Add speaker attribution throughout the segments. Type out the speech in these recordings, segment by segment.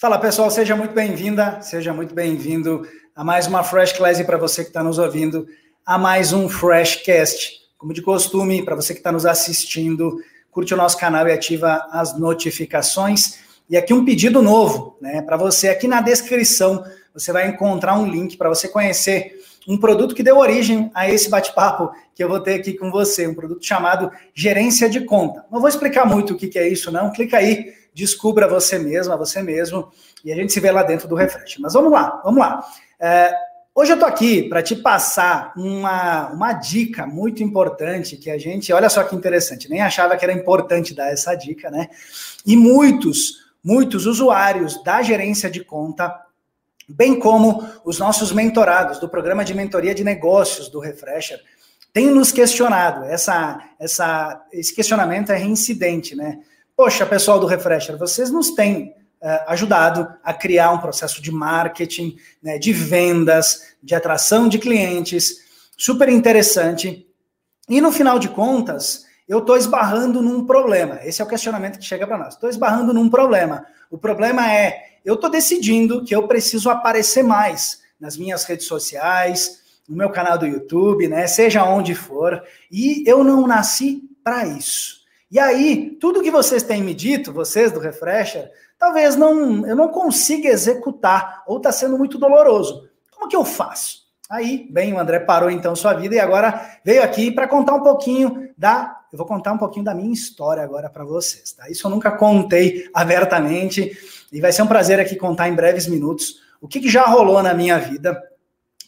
Speaker 1: Fala pessoal, seja muito bem-vinda, seja muito bem-vindo a mais uma Fresh Class e para você que está nos ouvindo, a mais um Freshcast. Como de costume, para você que está nos assistindo, curte o nosso canal e ativa as notificações. E aqui um pedido novo, né? Para você, aqui na descrição, você vai encontrar um link para você conhecer um produto que deu origem a esse bate-papo que eu vou ter aqui com você, um produto chamado Gerência de Conta. Não vou explicar muito o que é isso, não. Clica aí descubra você mesmo, a você mesmo, e a gente se vê lá dentro do Refresh. Mas vamos lá, vamos lá. É, hoje eu tô aqui para te passar uma, uma dica muito importante que a gente, olha só que interessante, nem achava que era importante dar essa dica, né? E muitos, muitos usuários da gerência de conta bem como os nossos mentorados do programa de mentoria de negócios do Refresher, têm nos questionado. Essa, essa, esse questionamento é reincidente, né? Poxa, pessoal do Refresher, vocês nos têm uh, ajudado a criar um processo de marketing, né, de vendas, de atração de clientes, super interessante. E no final de contas, eu estou esbarrando num problema. Esse é o questionamento que chega para nós. Estou esbarrando num problema. O problema é, eu estou decidindo que eu preciso aparecer mais nas minhas redes sociais, no meu canal do YouTube, né? Seja onde for, e eu não nasci para isso. E aí, tudo que vocês têm me dito, vocês do Refresher, talvez não eu não consiga executar ou está sendo muito doloroso. Como que eu faço? Aí, bem, o André parou então sua vida e agora veio aqui para contar um pouquinho da eu vou contar um pouquinho da minha história agora para vocês, tá? Isso eu nunca contei abertamente e vai ser um prazer aqui contar em breves minutos o que, que já rolou na minha vida.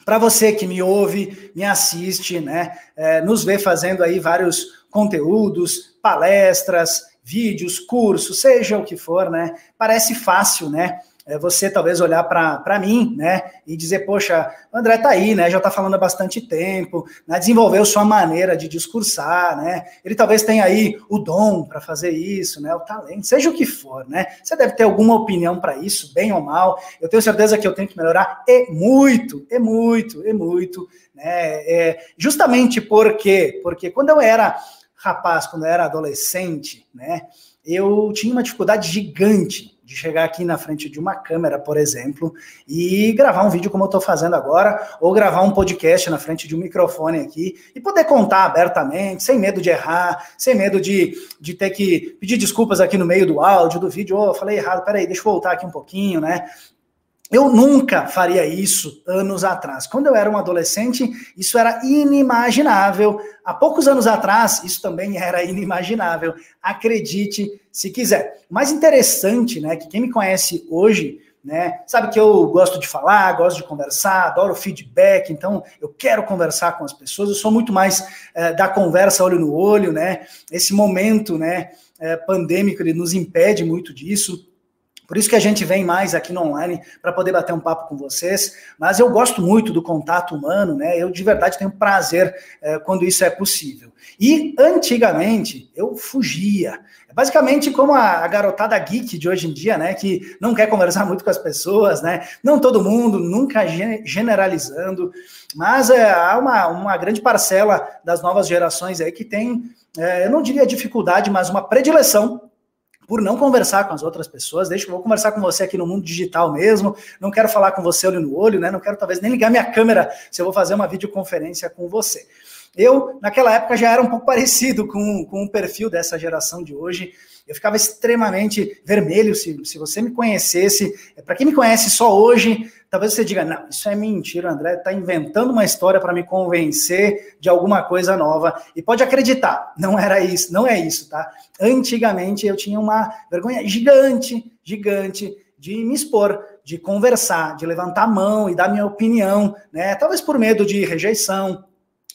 Speaker 1: Para você que me ouve, me assiste, né, é, nos vê fazendo aí vários conteúdos, palestras, vídeos, cursos, seja o que for, né? Parece fácil, né? É você talvez olhar para mim, né, e dizer, poxa, o André tá aí, né, já está falando há bastante tempo, né, desenvolveu sua maneira de discursar, né, ele talvez tenha aí o dom para fazer isso, né, o talento, seja o que for, né, você deve ter alguma opinião para isso, bem ou mal, eu tenho certeza que eu tenho que melhorar, e muito, e muito, e muito, né, é, justamente porque, porque quando eu era rapaz, quando eu era adolescente, né, eu tinha uma dificuldade gigante de chegar aqui na frente de uma câmera, por exemplo, e gravar um vídeo como eu estou fazendo agora, ou gravar um podcast na frente de um microfone aqui e poder contar abertamente, sem medo de errar, sem medo de, de ter que pedir desculpas aqui no meio do áudio, do vídeo, oh, falei errado, peraí, deixa eu voltar aqui um pouquinho, né? Eu nunca faria isso anos atrás. Quando eu era um adolescente, isso era inimaginável. Há poucos anos atrás, isso também era inimaginável. Acredite se quiser. Mais interessante, né, que quem me conhece hoje, né, sabe que eu gosto de falar, gosto de conversar, adoro feedback, então eu quero conversar com as pessoas. Eu sou muito mais é, da conversa olho no olho, né? Esse momento, né, é, pandêmico, ele nos impede muito disso por isso que a gente vem mais aqui no online para poder bater um papo com vocês. Mas eu gosto muito do contato humano, né? Eu de verdade tenho prazer é, quando isso é possível. E antigamente eu fugia. É basicamente como a, a, garotada geek de hoje em dia, né? Que não quer conversar muito com as pessoas, né? Não todo mundo, nunca generalizando. Mas é, há uma, uma grande parcela das novas gerações aí que tem, é, eu não diria dificuldade, mas uma predileção por não conversar com as outras pessoas. Deixa eu vou conversar com você aqui no mundo digital mesmo. Não quero falar com você olho no olho, né? Não quero talvez nem ligar minha câmera se eu vou fazer uma videoconferência com você. Eu, naquela época, já era um pouco parecido com, com o perfil dessa geração de hoje. Eu ficava extremamente vermelho se, se você me conhecesse. Para quem me conhece só hoje, talvez você diga: não, isso é mentira, André está inventando uma história para me convencer de alguma coisa nova. E pode acreditar, não era isso, não é isso, tá? Antigamente eu tinha uma vergonha gigante, gigante de me expor, de conversar, de levantar a mão e dar minha opinião, né? Talvez por medo de rejeição,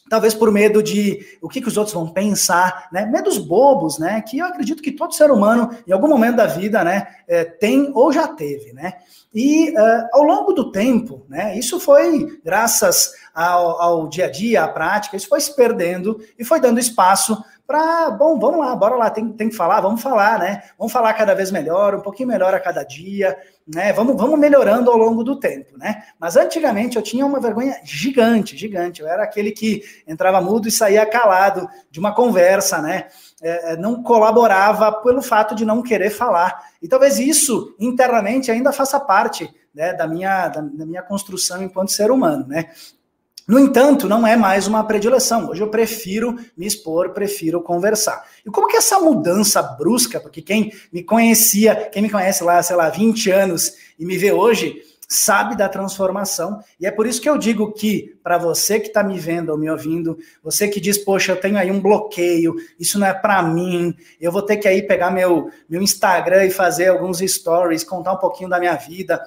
Speaker 1: talvez por medo de o que, que os outros vão pensar, né? Medos bobos, né? Que eu acredito que todo ser humano, em algum momento da vida, né, é, tem ou já teve, né? E uh, ao longo do tempo, né? Isso foi graças ao, ao dia a dia, à prática, isso foi se perdendo e foi dando espaço para, bom, vamos lá, bora lá, tem, tem que falar, vamos falar, né? Vamos falar cada vez melhor, um pouquinho melhor a cada dia, né? Vamos, vamos melhorando ao longo do tempo, né? Mas antigamente eu tinha uma vergonha gigante, gigante. Eu era aquele que entrava mudo e saía calado de uma conversa, né? É, é não colaborava pelo fato de não querer falar. E talvez isso internamente ainda faça parte né, da, minha, da, da minha construção enquanto ser humano, né? No entanto, não é mais uma predileção. Hoje eu prefiro me expor, prefiro conversar. E como que essa mudança brusca, porque quem me conhecia, quem me conhece lá, sei lá, 20 anos e me vê hoje, sabe da transformação. E é por isso que eu digo que, para você que está me vendo ou me ouvindo, você que diz, poxa, eu tenho aí um bloqueio, isso não é para mim, eu vou ter que aí pegar meu, meu Instagram e fazer alguns stories, contar um pouquinho da minha vida,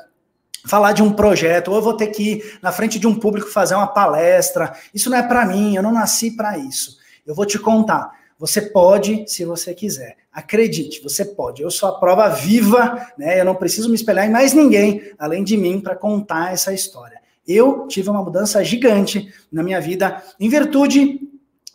Speaker 1: falar de um projeto, ou eu vou ter que ir na frente de um público fazer uma palestra. Isso não é para mim, eu não nasci para isso. Eu vou te contar. Você pode, se você quiser. Acredite, você pode. Eu sou a prova viva, né? Eu não preciso me espelhar em mais ninguém além de mim para contar essa história. Eu tive uma mudança gigante na minha vida em virtude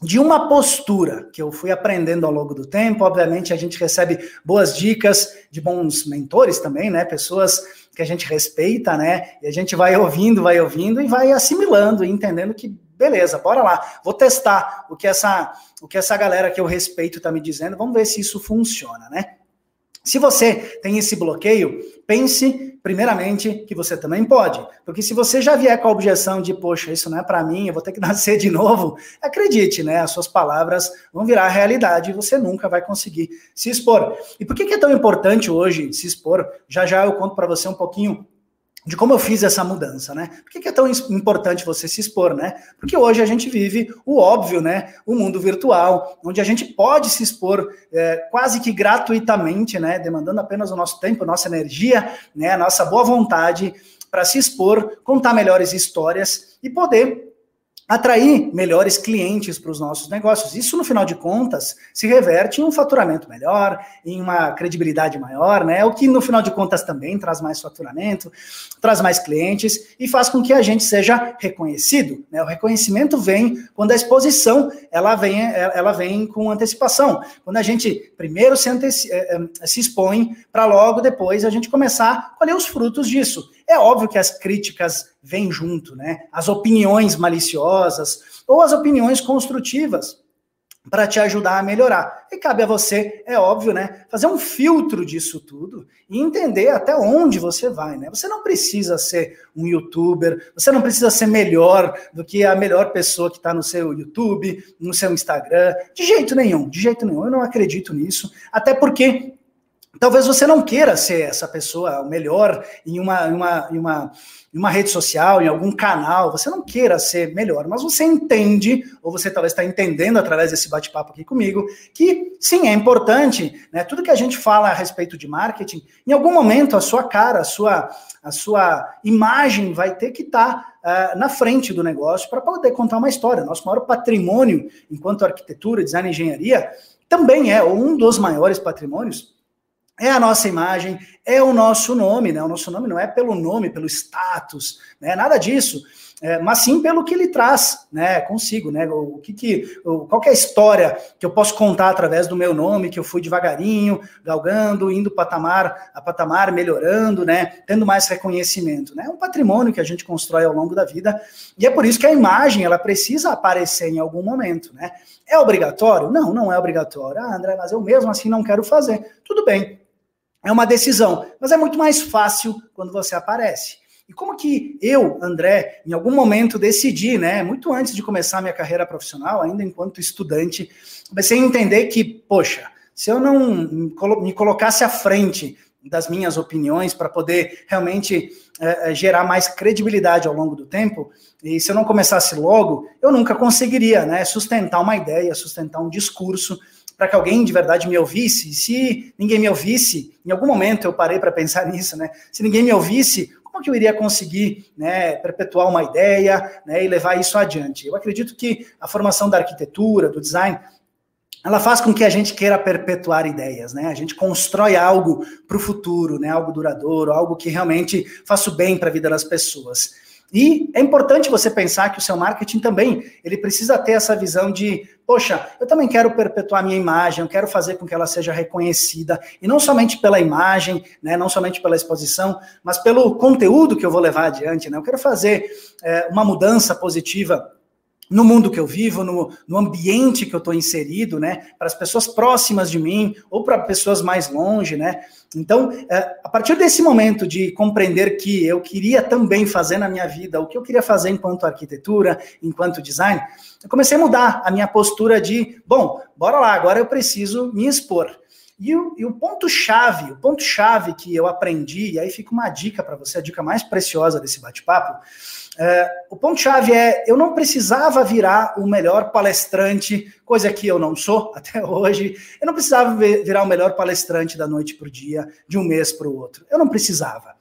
Speaker 1: de uma postura que eu fui aprendendo ao longo do tempo. Obviamente, a gente recebe boas dicas de bons mentores também, né? Pessoas que a gente respeita, né? E a gente vai ouvindo, vai ouvindo e vai assimilando e entendendo que beleza, bora lá. Vou testar o que essa o que essa galera que eu respeito está me dizendo. Vamos ver se isso funciona, né? Se você tem esse bloqueio, pense primeiramente que você também pode. Porque se você já vier com a objeção de, poxa, isso não é para mim, eu vou ter que nascer de novo, acredite, né? As suas palavras vão virar realidade e você nunca vai conseguir se expor. E por que é tão importante hoje se expor? Já já eu conto para você um pouquinho de como eu fiz essa mudança, né? Por que, é tão importante você se expor, né? Porque hoje a gente vive o óbvio, né? O mundo virtual, onde a gente pode se expor é, quase que gratuitamente, né? Demandando apenas o nosso tempo, nossa energia, né? A nossa boa vontade para se expor, contar melhores histórias e poder atrair melhores clientes para os nossos negócios. Isso, no final de contas, se reverte em um faturamento melhor, em uma credibilidade maior, né? O que, no final de contas, também traz mais faturamento, traz mais clientes e faz com que a gente seja reconhecido. Né? O reconhecimento vem quando a exposição ela vem, ela vem com antecipação. Quando a gente primeiro se, eh, eh, se expõe para logo depois a gente começar a colher os frutos disso. É óbvio que as críticas vêm junto, né? As opiniões maliciosas ou as opiniões construtivas para te ajudar a melhorar. E cabe a você, é óbvio, né, fazer um filtro disso tudo e entender até onde você vai, né? Você não precisa ser um youtuber, você não precisa ser melhor do que a melhor pessoa que está no seu YouTube, no seu Instagram, de jeito nenhum, de jeito nenhum. Eu não acredito nisso, até porque Talvez você não queira ser essa pessoa melhor em uma, em uma, em uma, em uma rede social, em algum canal, você não queira ser melhor, mas você entende, ou você talvez está entendendo através desse bate-papo aqui comigo, que sim, é importante, né? Tudo que a gente fala a respeito de marketing, em algum momento a sua cara, a sua, a sua imagem vai ter que estar tá, uh, na frente do negócio para poder contar uma história. Nosso maior patrimônio enquanto arquitetura, design e engenharia também é um dos maiores patrimônios é a nossa imagem, é o nosso nome, né? O nosso nome não é pelo nome, pelo status, né? Nada disso, é, mas sim pelo que ele traz, né? Consigo, né? O, que que, o, qual que é a história que eu posso contar através do meu nome, que eu fui devagarinho, galgando, indo patamar a patamar, melhorando, né? Tendo mais reconhecimento, né? É um patrimônio que a gente constrói ao longo da vida e é por isso que a imagem ela precisa aparecer em algum momento, né? É obrigatório? Não, não é obrigatório. Ah, André, mas eu mesmo assim não quero fazer. Tudo bem, é uma decisão, mas é muito mais fácil quando você aparece. E como que eu, André, em algum momento decidi, né, muito antes de começar minha carreira profissional, ainda enquanto estudante, comecei a entender que, poxa, se eu não me colocasse à frente das minhas opiniões para poder realmente é, gerar mais credibilidade ao longo do tempo, e se eu não começasse logo, eu nunca conseguiria né, sustentar uma ideia, sustentar um discurso para que alguém de verdade me ouvisse. E se ninguém me ouvisse, em algum momento eu parei para pensar nisso, né? Se ninguém me ouvisse, como que eu iria conseguir né, perpetuar uma ideia né, e levar isso adiante? Eu acredito que a formação da arquitetura, do design, ela faz com que a gente queira perpetuar ideias, né? A gente constrói algo para o futuro, né? Algo duradouro, algo que realmente faça o bem para a vida das pessoas. E é importante você pensar que o seu marketing também, ele precisa ter essa visão de, poxa, eu também quero perpetuar minha imagem, eu quero fazer com que ela seja reconhecida, e não somente pela imagem, né, não somente pela exposição, mas pelo conteúdo que eu vou levar adiante, né? Eu quero fazer é, uma mudança positiva no mundo que eu vivo, no, no ambiente que eu estou inserido, né, para as pessoas próximas de mim ou para pessoas mais longe, né. Então, é, a partir desse momento de compreender que eu queria também fazer na minha vida o que eu queria fazer enquanto arquitetura, enquanto design, eu comecei a mudar a minha postura de, bom, bora lá, agora eu preciso me expor. E o, e o ponto-chave, o ponto-chave que eu aprendi, e aí fica uma dica para você, a dica mais preciosa desse bate-papo, é, o ponto-chave é: eu não precisava virar o melhor palestrante, coisa que eu não sou até hoje. Eu não precisava virar o melhor palestrante da noite para o dia, de um mês para o outro. Eu não precisava.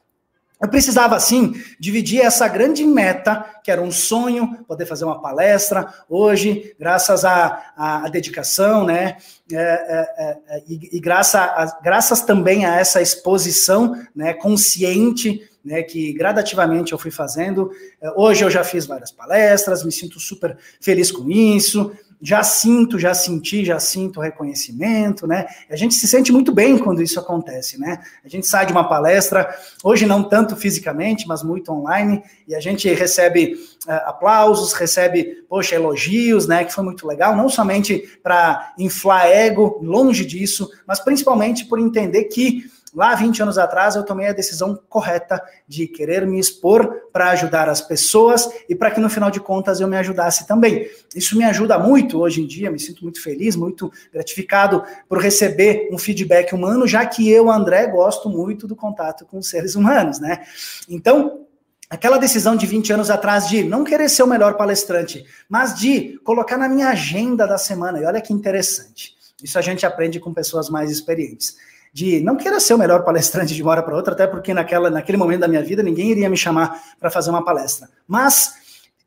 Speaker 1: Eu precisava, assim, dividir essa grande meta, que era um sonho, poder fazer uma palestra. Hoje, graças à, à, dedicação, né, é, é, é, e, e graças, a, graças também a essa exposição né, consciente né, que gradativamente eu fui fazendo. É, hoje eu já fiz várias palestras, me sinto super feliz com isso. Já sinto, já senti, já sinto reconhecimento, né? A gente se sente muito bem quando isso acontece, né? A gente sai de uma palestra, hoje não tanto fisicamente, mas muito online, e a gente recebe uh, aplausos, recebe, poxa, elogios, né? Que foi muito legal, não somente para inflar ego, longe disso, mas principalmente por entender que lá 20 anos atrás eu tomei a decisão correta de querer me expor para ajudar as pessoas e para que no final de contas eu me ajudasse também. Isso me ajuda muito hoje em dia, me sinto muito feliz, muito gratificado por receber um feedback humano, já que eu, André, gosto muito do contato com os seres humanos, né? Então, aquela decisão de 20 anos atrás de não querer ser o melhor palestrante, mas de colocar na minha agenda da semana. E olha que interessante. Isso a gente aprende com pessoas mais experientes de não queira ser o melhor palestrante de uma hora para outra, até porque naquela, naquele momento da minha vida ninguém iria me chamar para fazer uma palestra. Mas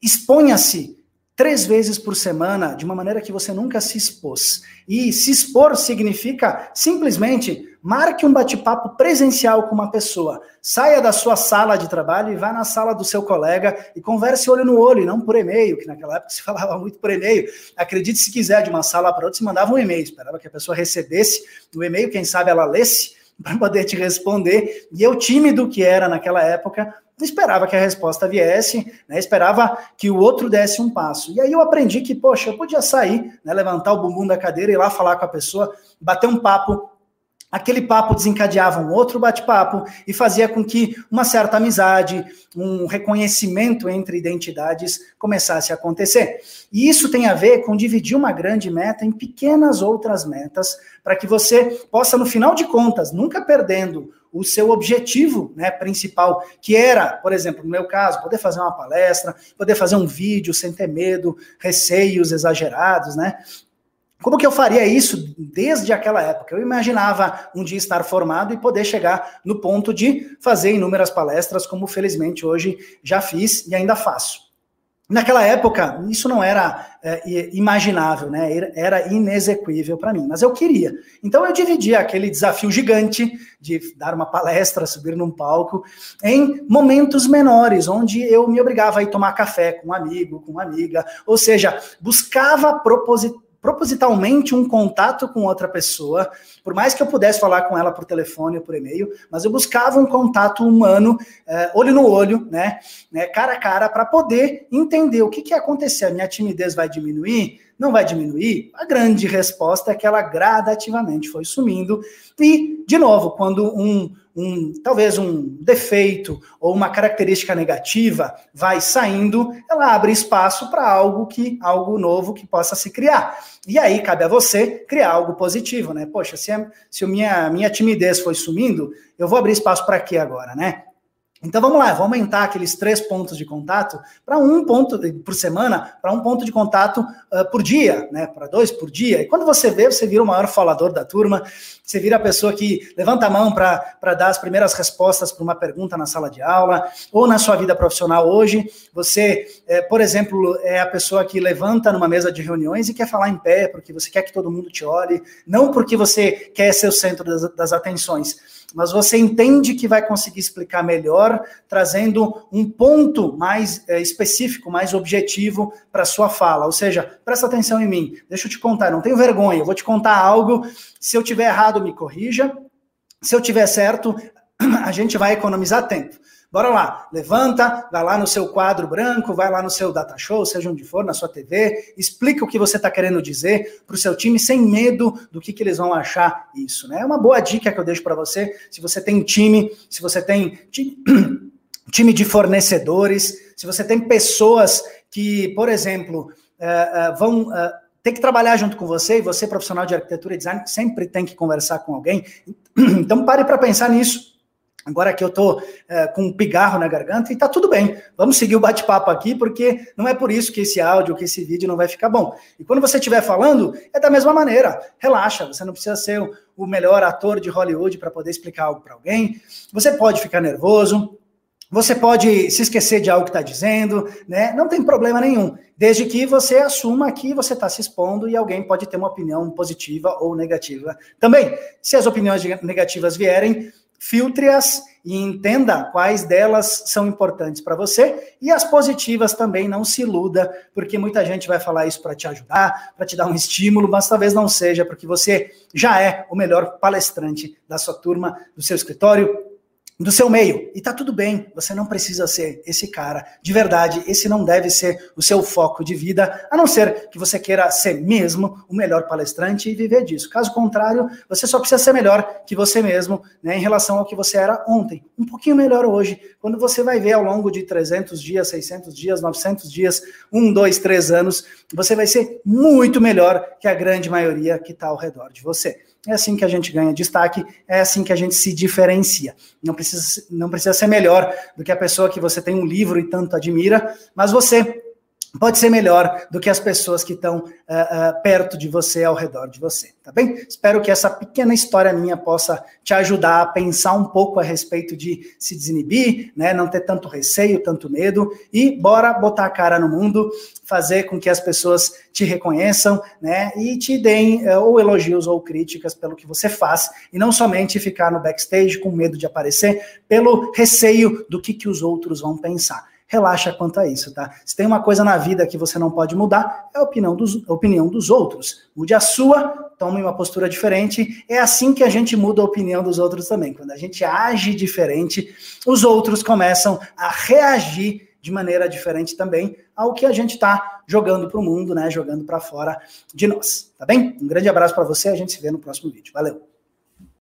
Speaker 1: exponha-se três vezes por semana, de uma maneira que você nunca se expôs. E se expor significa simplesmente marque um bate-papo presencial com uma pessoa. Saia da sua sala de trabalho e vá na sala do seu colega e converse olho no olho, não por e-mail, que naquela época se falava muito por e-mail. Acredite se quiser, de uma sala para outra, se mandava um e-mail, esperava que a pessoa recebesse o e-mail, quem sabe ela lesse para poder te responder. E eu, tímido que era naquela época, esperava que a resposta viesse, né, esperava que o outro desse um passo. E aí eu aprendi que, poxa, eu podia sair, né, levantar o bumbum da cadeira e ir lá falar com a pessoa, bater um papo Aquele papo desencadeava um outro bate-papo e fazia com que uma certa amizade, um reconhecimento entre identidades começasse a acontecer. E isso tem a ver com dividir uma grande meta em pequenas outras metas, para que você possa, no final de contas, nunca perdendo o seu objetivo né, principal, que era, por exemplo, no meu caso, poder fazer uma palestra, poder fazer um vídeo sem ter medo, receios exagerados, né? Como que eu faria isso desde aquela época? Eu imaginava um dia estar formado e poder chegar no ponto de fazer inúmeras palestras, como felizmente hoje já fiz e ainda faço. Naquela época, isso não era é, imaginável, né? Era inexequível para mim, mas eu queria. Então eu dividi aquele desafio gigante de dar uma palestra, subir num palco, em momentos menores, onde eu me obrigava a ir tomar café com um amigo, com uma amiga, ou seja, buscava propositalmente propositalmente um contato com outra pessoa, por mais que eu pudesse falar com ela por telefone ou por e-mail, mas eu buscava um contato humano, é, olho no olho, né, né cara a cara, para poder entender o que, que ia acontecer. A minha timidez vai diminuir? Não vai diminuir? A grande resposta é que ela gradativamente foi sumindo. E, de novo, quando um, um, talvez um defeito ou uma característica negativa vai saindo, ela abre espaço para algo que algo novo que possa se criar. E aí cabe a você criar algo positivo, né? Poxa, se a, se a minha, minha timidez foi sumindo, eu vou abrir espaço para quê agora, né? Então vamos lá, vamos aumentar aqueles três pontos de contato para um ponto por semana, para um ponto de contato uh, por dia, né? Para dois por dia. E quando você vê, você vira o maior falador da turma, você vira a pessoa que levanta a mão para dar as primeiras respostas para uma pergunta na sala de aula, ou na sua vida profissional hoje, você, é, por exemplo, é a pessoa que levanta numa mesa de reuniões e quer falar em pé, porque você quer que todo mundo te olhe, não porque você quer ser o centro das, das atenções mas você entende que vai conseguir explicar melhor, trazendo um ponto mais é, específico, mais objetivo para sua fala. Ou seja, presta atenção em mim. Deixa eu te contar, não tenho vergonha, eu vou te contar algo. Se eu tiver errado, me corrija. Se eu tiver certo, a gente vai economizar tempo. Bora lá, levanta, vai lá no seu quadro branco, vai lá no seu data show, seja onde for, na sua TV, explica o que você está querendo dizer para o seu time sem medo do que, que eles vão achar isso. Né? É uma boa dica que eu deixo para você. Se você tem time, se você tem time, time de fornecedores, se você tem pessoas que, por exemplo, uh, uh, vão. Uh, ter que trabalhar junto com você, e você, profissional de arquitetura e design, sempre tem que conversar com alguém. Então, pare para pensar nisso. Agora que eu tô é, com um pigarro na garganta e tá tudo bem. Vamos seguir o bate-papo aqui, porque não é por isso que esse áudio, que esse vídeo não vai ficar bom. E quando você estiver falando, é da mesma maneira. Relaxa, você não precisa ser o melhor ator de Hollywood para poder explicar algo para alguém. Você pode ficar nervoso, você pode se esquecer de algo que está dizendo, né? Não tem problema nenhum, desde que você assuma que você está se expondo e alguém pode ter uma opinião positiva ou negativa também. Se as opiniões negativas vierem, filtre-as e entenda quais delas são importantes para você e as positivas também não se iluda, porque muita gente vai falar isso para te ajudar, para te dar um estímulo, mas talvez não seja, porque você já é o melhor palestrante da sua turma, do seu escritório, do seu meio. E tá tudo bem, você não precisa ser esse cara. De verdade, esse não deve ser o seu foco de vida, a não ser que você queira ser mesmo o melhor palestrante e viver disso. Caso contrário, você só precisa ser melhor que você mesmo, né, em relação ao que você era ontem. Um pouquinho melhor hoje. Quando você vai ver ao longo de 300 dias, 600 dias, 900 dias, 1, 2, 3 anos, você vai ser muito melhor que a grande maioria que está ao redor de você. É assim que a gente ganha destaque, é assim que a gente se diferencia. Não precisa, não precisa ser melhor do que a pessoa que você tem um livro e tanto admira, mas você pode ser melhor do que as pessoas que estão uh, uh, perto de você, ao redor de você, tá bem? Espero que essa pequena história minha possa te ajudar a pensar um pouco a respeito de se desinibir, né? Não ter tanto receio, tanto medo e bora botar a cara no mundo, fazer com que as pessoas te reconheçam, né? E te deem uh, ou elogios ou críticas pelo que você faz e não somente ficar no backstage com medo de aparecer, pelo receio do que, que os outros vão pensar relaxa quanto a isso, tá? Se tem uma coisa na vida que você não pode mudar, é a opinião dos, a opinião dos outros. Mude a sua, tome uma postura diferente. É assim que a gente muda a opinião dos outros também. Quando a gente age diferente, os outros começam a reagir de maneira diferente também ao que a gente está jogando para o mundo, né? Jogando para fora de nós, tá bem? Um grande abraço para você, a gente se vê no próximo vídeo. Valeu!